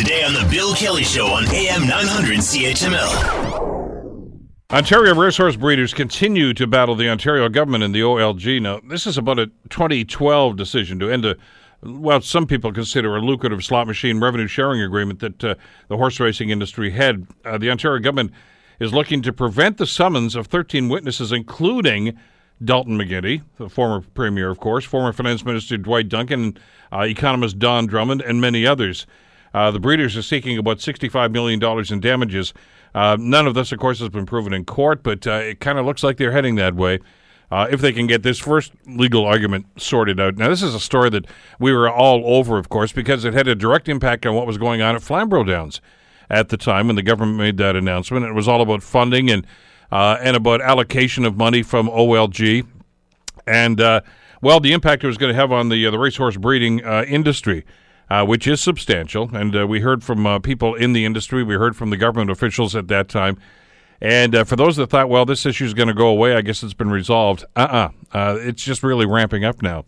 Today on The Bill Kelly Show on AM 900 CHML. Ontario racehorse breeders continue to battle the Ontario government and the OLG. Now, this is about a 2012 decision to end a, well, some people consider a lucrative slot machine revenue sharing agreement that uh, the horse racing industry had. Uh, the Ontario government is looking to prevent the summons of 13 witnesses, including Dalton McGuinty, the former premier, of course, former finance minister Dwight Duncan, uh, economist Don Drummond, and many others. Uh, the breeders are seeking about $65 million in damages. Uh, none of this, of course, has been proven in court, but uh, it kind of looks like they're heading that way. Uh, if they can get this first legal argument sorted out. Now, this is a story that we were all over, of course, because it had a direct impact on what was going on at Flamborough Downs at the time when the government made that announcement. It was all about funding and uh, and about allocation of money from OLG, and uh, well, the impact it was going to have on the the racehorse breeding industry. Uh, which is substantial, and uh, we heard from people in the industry. We heard from the government officials at that time, and for those that thought, well, this issue is going to go away, I guess it's been resolved. Uh, uh it's just really ramping up now.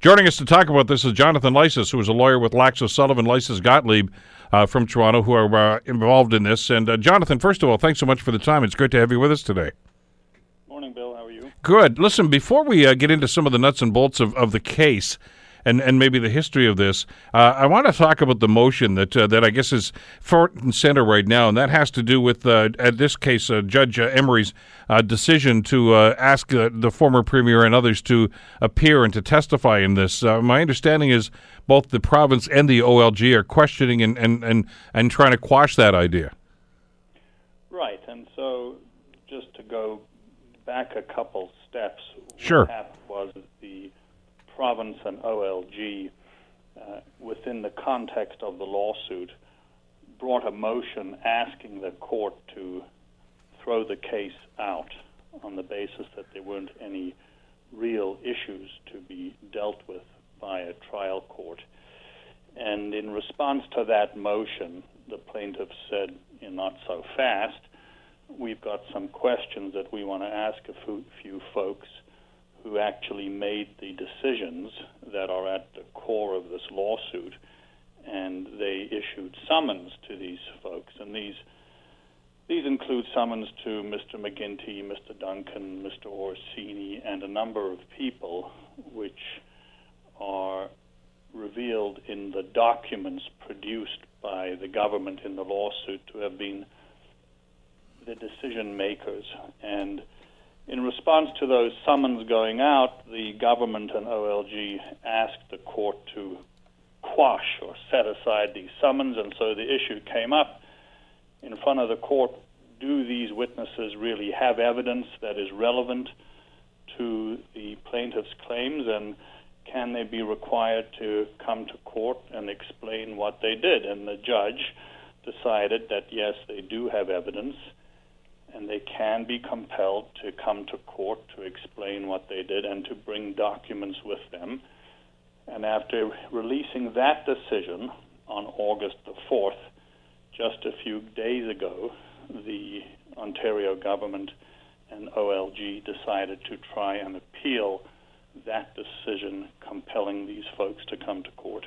Joining us to talk about this is Jonathan Lisus, who is a lawyer with Lax O'Sullivan, Lisus Gottlieb, uh, from Toronto who are uh, involved in this. And uh, Jonathan, first of all, thanks so much for the time. It's great to have you with us today. Morning, Bill. How are you? Good. Listen, before we uh, get into some of the nuts and bolts of, of the case, and, and maybe the history of this. Uh, I want to talk about the motion that uh, that I guess is front and center right now, and that has to do with, uh, at this case, uh, Judge Emery's uh, decision to uh, ask the former premier and others to appear and to testify in this. my understanding is both the province and the OLG are questioning and, and, and, and trying to quash that idea. Right, and so just to go back a couple steps, sure. what happened was the province and OLG, uh, within the context of the lawsuit, brought a motion asking the court to throw the case out on the basis that there weren't any real issues to be dealt with by a trial court. And in response to that motion, the plaintiff said, not so fast, we've got some questions that we want to ask a few folks who actually made the decisions that are at the core of this lawsuit, and they issued summons to these folks. And these these include summons to Mr. McGuinty, Mr. Duncan, Mr. Orsini, and a number of people, which are revealed in the documents produced by the government in the lawsuit to have been the decision makers. And in response to those summons going out, the government and OLG asked the court to quash or set aside these summons, and so the issue came up in front of the court do these witnesses really have evidence that is relevant to the plaintiff's claims, and can they be required to come to court and explain what they did? And the judge decided that yes, they do have evidence and they can be compelled to come to court to explain what they did and to bring documents with them. And after releasing that decision on August the 4th, just a few days ago, the Ontario government and OLG decided to try and appeal that decision compelling these folks to come to court.